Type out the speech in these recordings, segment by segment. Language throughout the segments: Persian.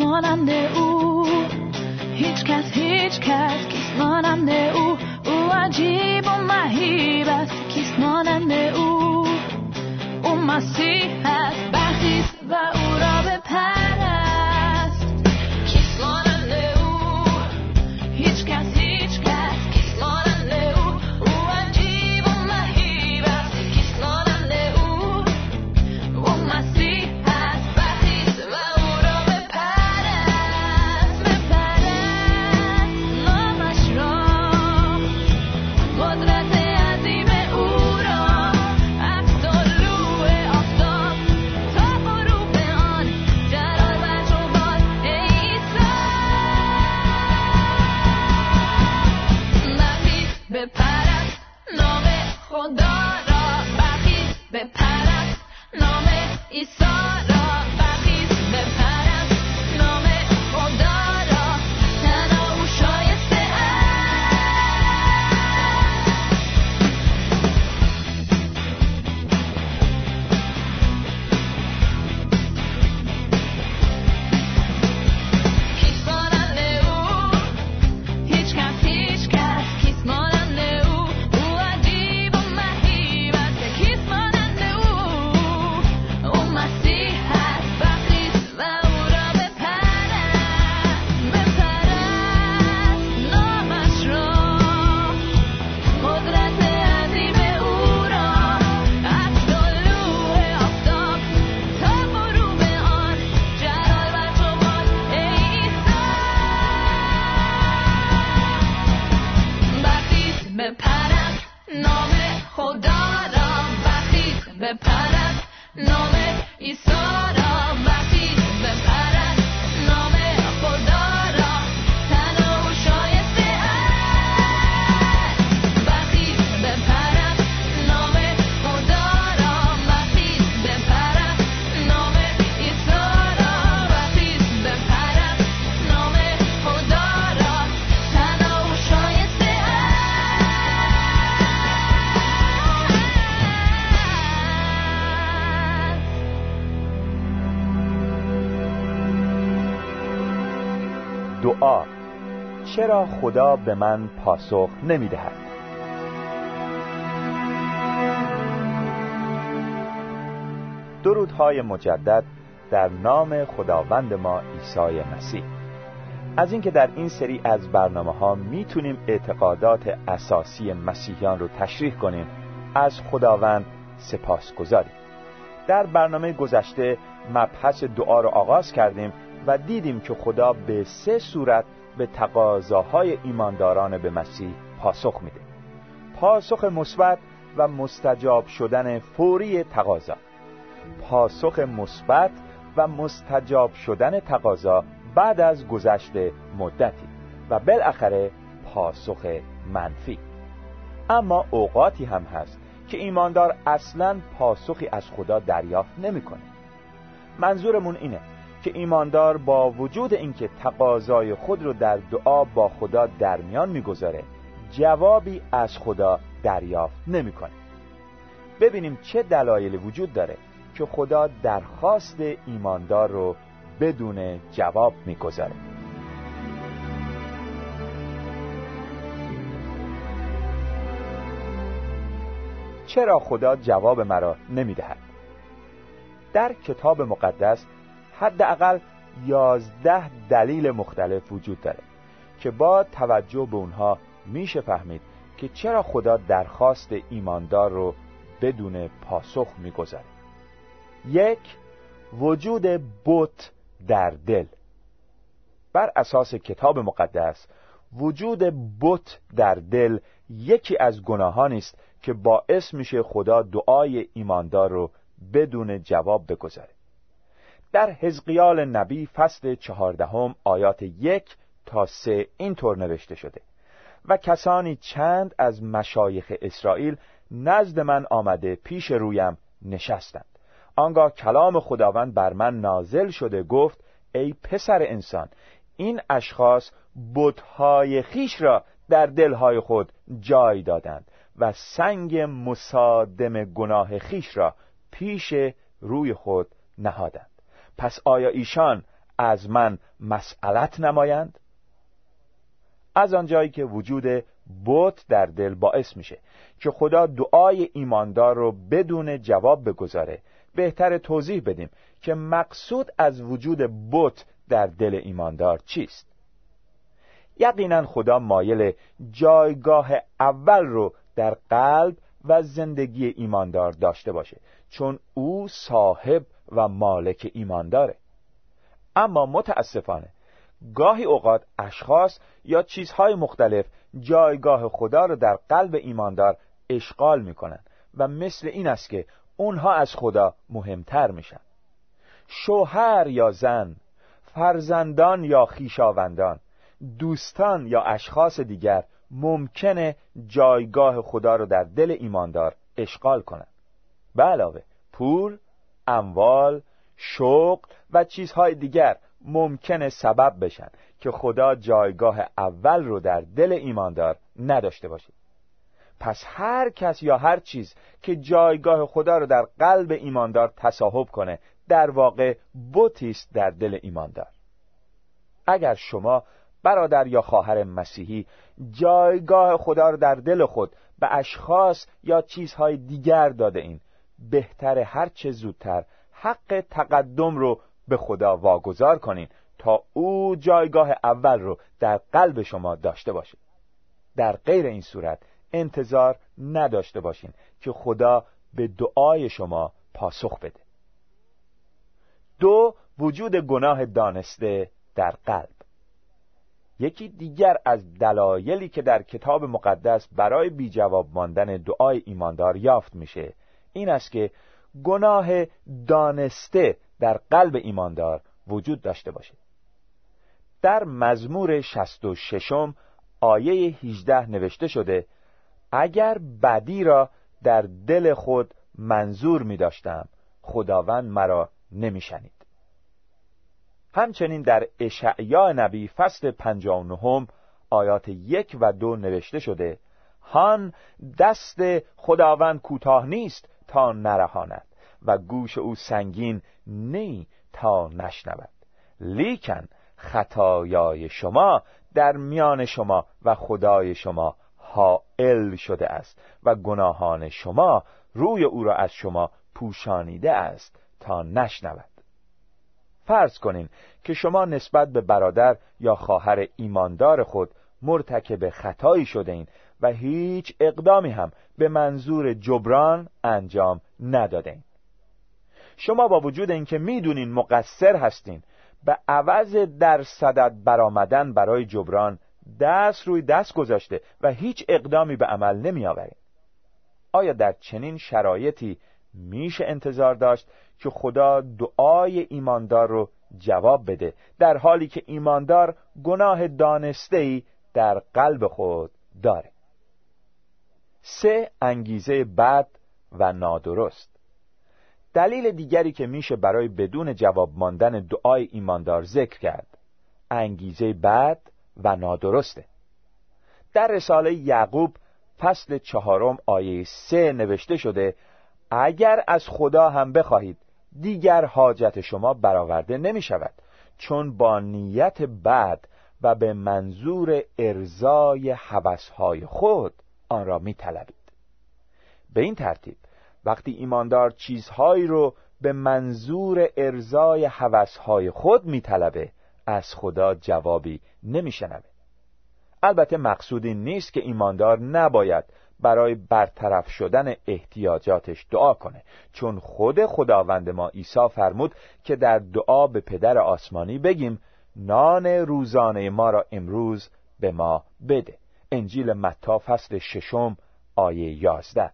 مانند او. هیچ کس هیچ کس کیست مانند او. او عجیب و مهیب است کیست مانند او. او مسیح است. برخیز دعا چرا خدا به من پاسخ نمی دهد؟ درودهای مجدد در نام خداوند ما عیسی مسیح از اینکه در این سری از برنامه ها می‌تونیم اعتقادات اساسی مسیحیان رو تشریح کنیم از خداوند سپاس گذاریم در برنامه گذشته مبحث دعا رو آغاز کردیم و دیدیم که خدا به سه صورت به تقاضاهای ایمانداران به مسیح پاسخ میده. پاسخ مثبت و مستجاب شدن فوری تقاضا. پاسخ مثبت و مستجاب شدن تقاضا بعد از گذشت مدتی و بالاخره پاسخ منفی. اما اوقاتی هم هست که ایماندار اصلا پاسخی از خدا دریافت نمی‌کنه. منظورمون اینه که ایماندار با وجود اینکه تقاضای خود رو در دعا با خدا در میان می‌گذاره جوابی از خدا دریافت نمی‌کنه. ببینیم چه دلایلی وجود داره که خدا درخواست ایماندار رو بدون جواب می‌گذاره چرا خدا جواب مرا نمی‌دهد در کتاب مقدس حداقل یازده دلیل مختلف وجود داره که با توجه به اونها میشه فهمید که چرا خدا درخواست ایماندار رو بدون پاسخ می‌گذاره. یک وجود بت در دل. بر اساس کتاب مقدس وجود بت در دل یکی از گناهانی است که باعث میشه خدا دعای ایماندار رو بدون جواب بگذاره. در حزقیال نبی فصل چهاردهم آیات یک تا سه اینطور نوشته شده. و کسانی چند از مشایخ اسرائیل نزد من آمده پیش رویم نشستند. آنگاه کلام خداوند بر من نازل شده گفت ای پسر انسان این اشخاص بتهای خیش را در دلهای خود جای دادند و سنگ مصادم گناه خیش را پیش روی خود نهادند. پس آیا ایشان از من مسئلت نمایند؟ از آنجایی که وجود بت در دل باعث میشه که خدا دعای ایماندار رو بدون جواب بگذاره بهتر توضیح بدیم که مقصود از وجود بت در دل ایماندار چیست. یقینا خدا مایل جایگاه اول رو در قلب و زندگی ایماندار داشته باشه چون او صاحب و مالک ایمانداره اما متاسفانه گاهی اوقات اشخاص یا چیزهای مختلف جایگاه خدا را در قلب ایماندار اشغال می‌کنن و مثل این است که اونها از خدا مهمتر میشن. شوهر یا زن فرزندان یا خیشاوندان دوستان یا اشخاص دیگر ممکنه جایگاه خدا را در دل ایماندار اشغال کنند به علاوه پول اموال شوق و چیزهای دیگر ممکنه سبب بشن که خدا جایگاه اول رو در دل ایماندار نداشته باشه پس هر کس یا هر چیز که جایگاه خدا رو در قلب ایماندار تصاحب کنه در واقع بوتی است در دل ایماندار. اگر شما برادر یا خواهر مسیحی جایگاه خدا رو در دل خود به اشخاص یا چیزهای دیگر داده این بهتر هر چه زودتر. حق تقدم رو به خدا واگذار کنین تا او جایگاه اول رو در قلب شما داشته باشه. در غیر این صورت انتظار نداشته باشین که خدا به دعای شما پاسخ بده. دو وجود گناه دانسته در قلب. یکی دیگر از دلایلی که در کتاب مقدس برای بی جواب ماندن دعای ایماندار یافت میشه این است که گناه دانسته در قلب ایماندار وجود داشته باشه در مزمور شست و ششم آیه 18 نوشته شده اگر بدی را در دل خود منظور می داشتم خداوند مرا نمی شنید. همچنین در اشعیا نبی فصل نهم آیات یک و دو نوشته شده هان دست خداوند کوتاه نیست تا نرهاند و گوش او سنگین نی تا نشنود. لیکن خطایای شما در میان شما و خدای شما حائل شده است و گناهان شما روی او را از شما پوشانیده است تا نشنود. فرض کنین که شما نسبت به برادر یا خواهر ایماندار خود مرتکب خطایی شده این و هیچ اقدامی هم به منظور جبران انجام نداده شما با وجود اینکه می‌دونین مقصر هستین به عوض در صدد برآمدن برای جبران دست روی دست گذاشته و هیچ اقدامی به عمل نمی آورین. آیا در چنین شرایطی میشه انتظار داشت که خدا دعای ایماندار رو جواب بده در حالی که ایماندار گناه دانسته در قلب خود داره سه انگیزه بد و نادرست. دلیل دیگری که میشه برای بدون جواب ماندن دعای ایماندار ذکر کرد انگیزه بد و نادرسته. در رساله یعقوب فصل چهارم آیه سه نوشته شده اگر از خدا هم بخواهید دیگر حاجت شما برآورده نمی شود چون با نیت بد و به منظور ارزای حوثهای خود آن را می طلبید. به این ترتیب وقتی ایماندار چیزهایی رو به منظور ارزای حوثهای خود میطلبه از خدا جوابی نمیشنوه البته مقصودی نیست که ایماندار نباید برای برطرف شدن احتیاجاتش دعا کنه چون خود خداوند ما عیسی فرمود که در دعا به پدر آسمانی بگیم نان روزانه ما را امروز به ما بده انجیل متا فصل ششم آیه یازده.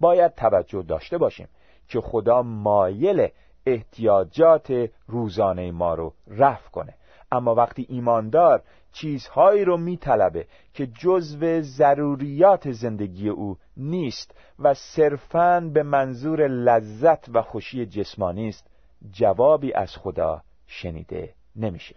باید توجه داشته باشیم که خدا مایل احتیاجات روزانه ما رو رفع کنه. اما وقتی ایماندار چیزهایی رو میطلبه که جزو ضروریات زندگی او نیست و صرفاً به منظور لذت و خوشی جسمانی است جوابی از خدا شنیده نمیشه.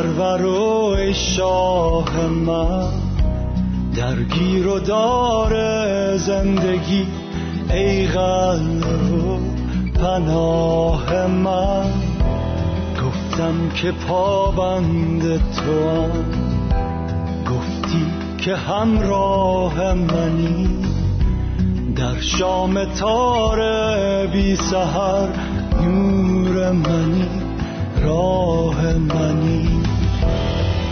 سرور و شاه من درگیر و دار زندگی ای قلب و پناه من. گفتم که پابند تو هم گفتی که همراه منی. در شام تار بی سهر نور منی راه منی.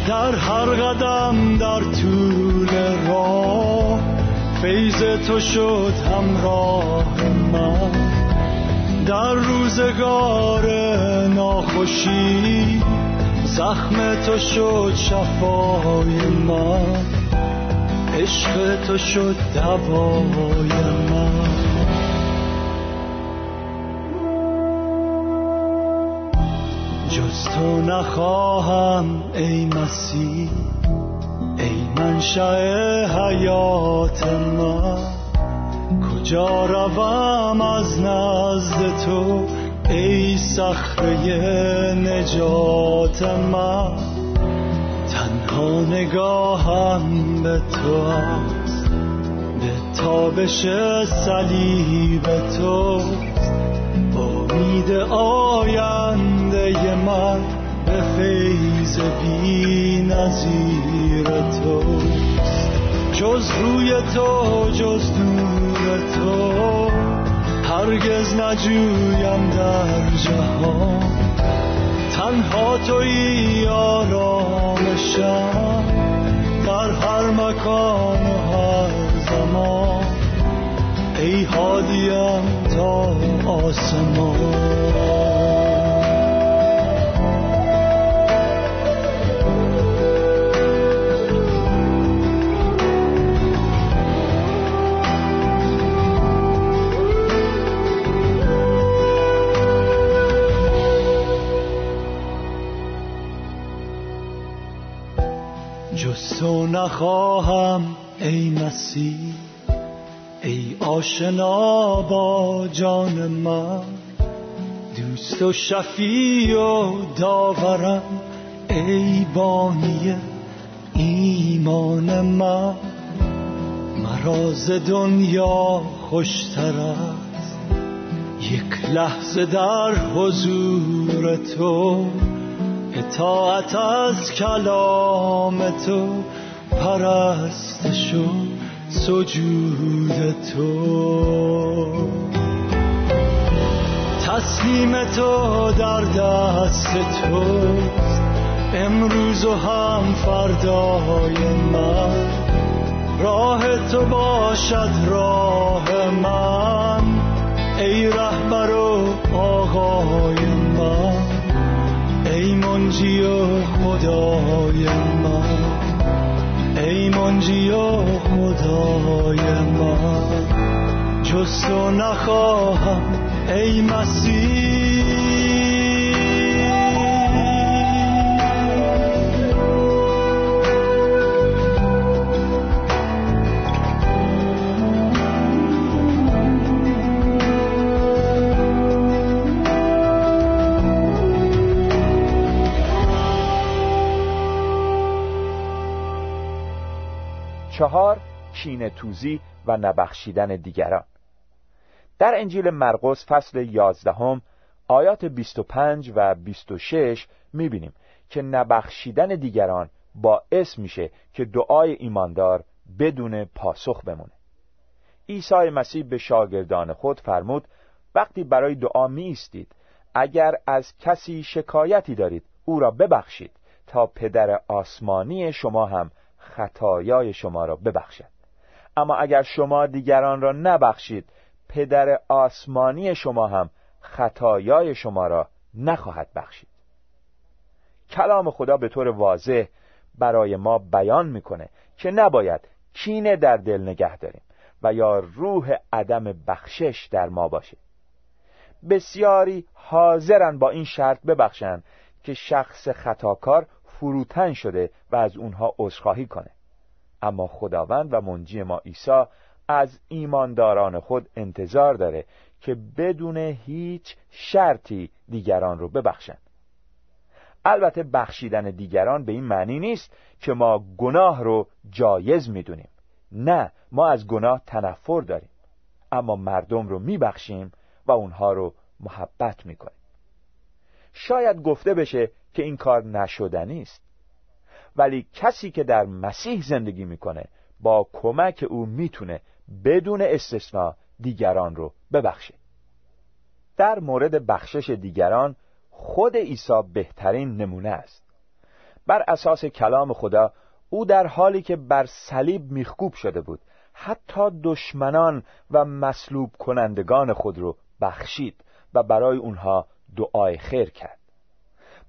در هر قدم در طول راه فیض تو شد همراه من. در روزگار ناخوشی زخم تو شد شفای من. عشق تو شد دوای من. جز تو نخواهم ای مسیح. ای منشأ حیات من کجا روم از نزد تو ای صخره نجات من تنها نگاهم به تو است به تابش صلیب توست امید آینده من به فیض بی نظیر توست جز روی تو جز نور تو. هرگز نجویم در جهان. تنها توی آرامشم در هر مکان و هر زمان. ای حادیم تا آسمان. تو نخواهم ای مسیح ای آشنا با جان من. دوست و شفیع و داورم ای بانی ایمان من. مراز دنیا خوشتر است یک لحظه در حضور تو. اطاعت از کلام تو پرستش و سجود تو. تسلیم تو در دست توست امروز و هم فردای من. راه تو باشد راه من. ای رهبر و ای منجی و خدای من. ای منجی و خدای من. جز تو نخواهم ای مسیح. کینه توزی و نبخشیدن دیگران. در انجیل مرقس فصل یازدهم آیات 25 و 26 می‌بینیم که نبخشیدن دیگران باعث میشه که دعای ایماندار بدون پاسخ بمونه. عیسی مسیح به شاگردان خود فرمود وقتی برای دعا می استید اگر از کسی شکایتی دارید او را ببخشید تا پدر آسمانی شما هم خطایای شما را ببخشد. اما اگر شما دیگران را نبخشید پدر آسمانی شما هم خطایای شما را نخواهد بخشید. کلام خدا به طور واضح برای ما بیان می‌کنه که نباید کینه در دل نگه داریم و یا روح عدم بخشش در ما باشه. بسیاری حاضرن با این شرط ببخشند که شخص خطاکار فروتن شده و از اونها عذرخواهی کنه. اما خداوند و منجی ما عیسی از ایمانداران خود انتظار داره که بدون هیچ شرطی دیگران رو ببخشند. البته بخشیدن دیگران به این معنی نیست که ما گناه رو جایز می‌دونیم. نه ما از گناه تنفر داریم. اما مردم رو میبخشیم و اونها رو محبت می‌کنیم. شاید گفته بشه که این کار نشدنی است. ولی کسی که در مسیح زندگی می‌کنه با کمک او می‌تونه بدون استثنا دیگران رو ببخشه. در مورد بخشش دیگران خود عیسی بهترین نمونه است. بر اساس کلام خدا او در حالی که بر صلیب میخکوب شده بود حتی دشمنان و مصلوب کنندگان خود رو بخشید و برای اونها دعای خیر کرد.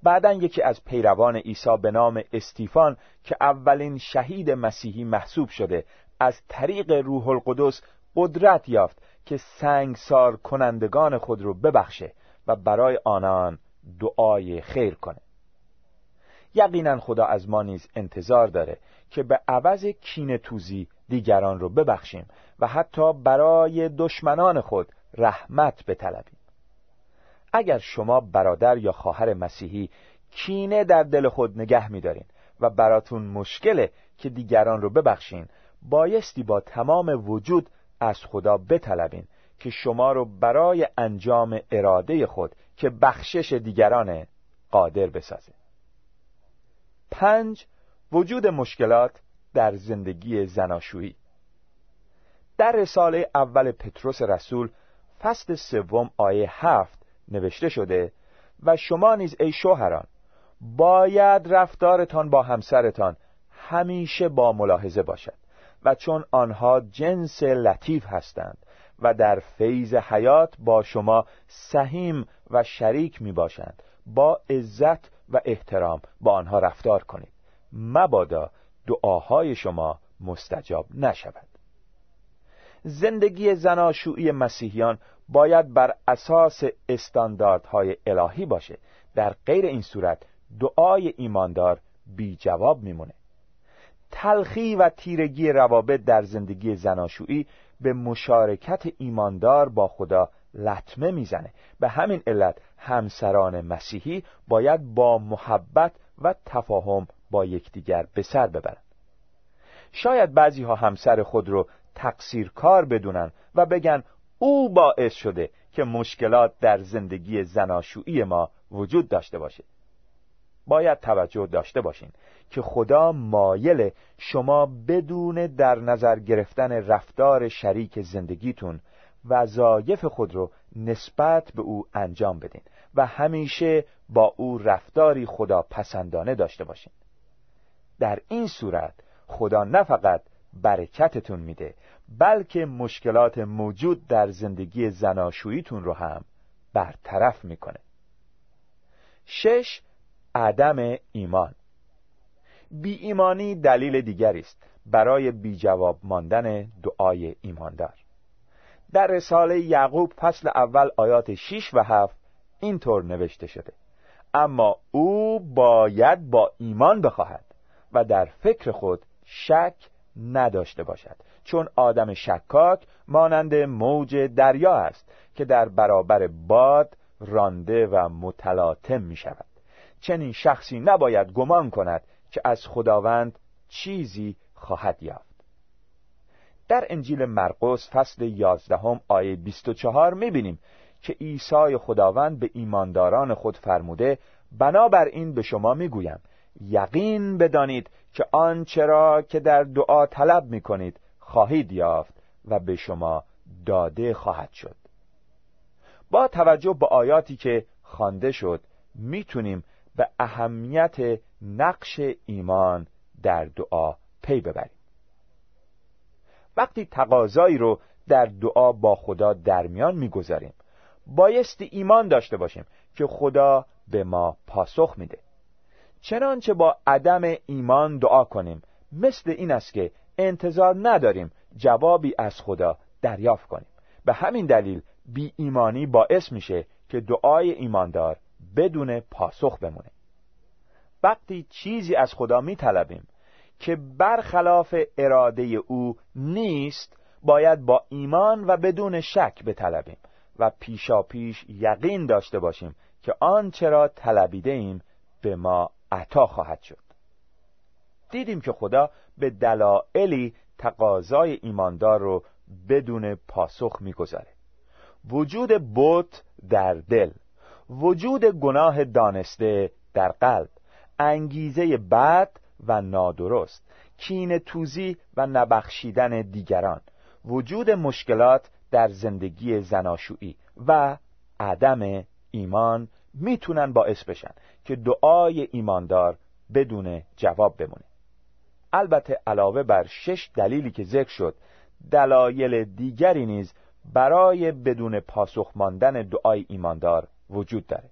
بعدا یکی از پیروان عیسی به نام استیفان که اولین شهید مسیحی محسوب شده از طریق روح القدس قدرت یافت که سنگسار کنندگان خود رو ببخشه و برای آنان دعای خیر کنه. یقینا خدا از ما نیز انتظار داره که به عوض کین توزی دیگران رو ببخشیم و حتی برای دشمنان خود رحمت بطلبیم. اگر شما برادر یا خواهر مسیحی کینه در دل خود نگه میدارین و براتون مشکله که دیگران رو ببخشین بایستی با تمام وجود از خدا بطلبین که شما رو برای انجام اراده خود که بخشش دیگران قادر بسازه. پنج وجود مشکلات در زندگی زناشویی. در رساله اول پتروس رسول فصل سوم آیه هفت نوشته شده و شما نیز ای شوهران باید رفتارتان با همسرتان همیشه با ملاحظه باشد و چون آنها جنس لطیف هستند و در فیض حیات با شما سهیم و شریک می باشند با عزت و احترام با آنها رفتار کنید. مبادا دعاهای شما مستجاب نشود. زندگی زناشویی مسیحیان باید بر اساس استانداردهای الهی باشه. در غیر این صورت دعای ایماندار بی جواب میمونه. تلخی و تیرگی روابط در زندگی زناشویی به مشارکت ایماندار با خدا لطمه می‌زنه. به همین علت همسران مسیحی باید با محبت و تفاهم با یکدیگر به سر ببرند. شاید بعضی ها همسر خود رو تقصیر کار بدونن و بگن او باعث شده که مشکلات در زندگی زناشویی ما وجود داشته باشه. باید توجه داشته باشین که خدا مایل شما بدون در نظر گرفتن رفتار شریک زندگیتون وظایف خود رو نسبت به او انجام بدین و همیشه با او رفتاری خدا پسندانه داشته باشین. در این صورت خدا نه فقط برکتتون میده بلکه مشکلات موجود در زندگی زناشوییتون رو هم برطرف می‌کنه. شش عدم ایمان. بی ایمانی دلیل دیگری است برای بی جواب ماندن دعای ایماندار. در رساله یعقوب فصل اول آیات 6 و 7 اینطور نوشته شده اما او باید با ایمان بخواهد و در فکر خود شک نداشته باشد. چون آدم شکاک مانند موج دریا است که در برابر باد رانده و متلاطم می شود چنین شخصی نباید گمان کند که از خداوند چیزی خواهد یافت. در انجیل مرقس فصل یازدهم آیه 24 می‌بینیم که عیسی خداوند به ایمانداران خود فرموده بنابراین به شما می‌گویم یقین بدانید که آنچه را که در دعا طلب می‌کنید خواهید یافت و به شما داده خواهد شد. با توجه به آیاتی که خوانده شد می‌تونیم به اهمیت نقش ایمان در دعا پی ببریم. وقتی تقاضایی رو در دعا با خدا در میان می‌گذاریم بایستی ایمان داشته باشیم که خدا به ما پاسخ میده. چنانچه با عدم ایمان دعا کنیم. مثل این است که انتظار نداریم جوابی از خدا دریافت کنیم. به همین دلیل بی ایمانی باعث میشه که دعای ایماندار بدون پاسخ بمونه. وقتی چیزی از خدا میطلبیم که برخلاف اراده او نیست باید با ایمان و بدون شک بطلبیم و پیشا پیش یقین داشته باشیم که آنچه را طلبیده ایم به ما عطا خواهد شد. دیدیم که خدا به دلایلی تقاضای ایماندار رو بدون پاسخ می‌گذاره. وجود بت در دل وجود گناه دانسته در قلب انگیزه بد و نادرست کین توزی و نبخشیدن دیگران وجود مشکلات در زندگی زناشویی و عدم ایمان می‌تونن باعث بشن که دعای ایماندار بدون جواب بمونه. البته علاوه بر شش دلیلی که ذکر شد دلایل دیگری نیز برای بدون پاسخ ماندن دعای ایماندار وجود داره.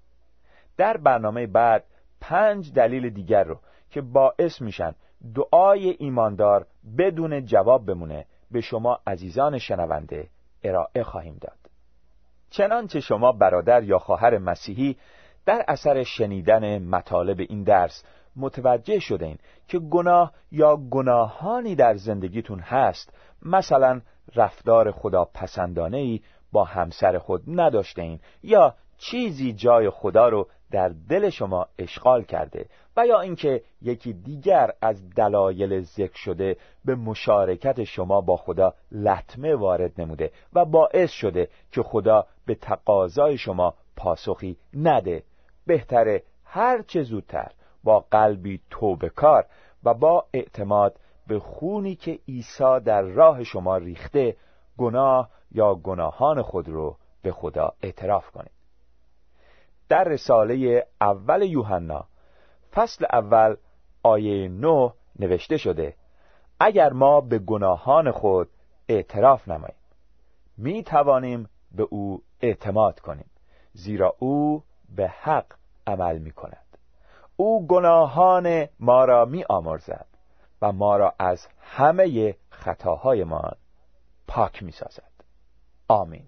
در برنامه بعد پنج دلیل دیگر رو که باعث میشن دعای ایماندار بدون جواب بمونه به شما عزیزان شنونده ارائه خواهیم داد. چنانچه شما برادر یا خواهر مسیحی در اثر شنیدن مطالب این درس متوجه شده که گناه یا گناهانی در زندگیتون هست مثلا رفتار خدا پسندانه ای با همسر خود نداشته یا چیزی جای خدا رو در دل شما اشغال کرده و یا اینکه یکی دیگر از دلایل ذکر شده به مشارکت شما با خدا لطمه وارد نموده و باعث شده که خدا به تقاضای شما پاسخی نده. بهتره هر چه زودتر با قلبی توبه کار و با اعتماد به خونی که عیسی در راه شما ریخته گناه یا گناهان خود رو به خدا اعتراف کنید. در رساله اول یوحنا فصل اول آیه 9 نوشته شده اگر ما به گناهان خود اعتراف نماییم می توانیم به او اعتماد کنیم زیرا او به حق عمل می کند. او گناهان ما را می آمرزد و ما را از همه خطاهایمان پاک می سازد. آمین.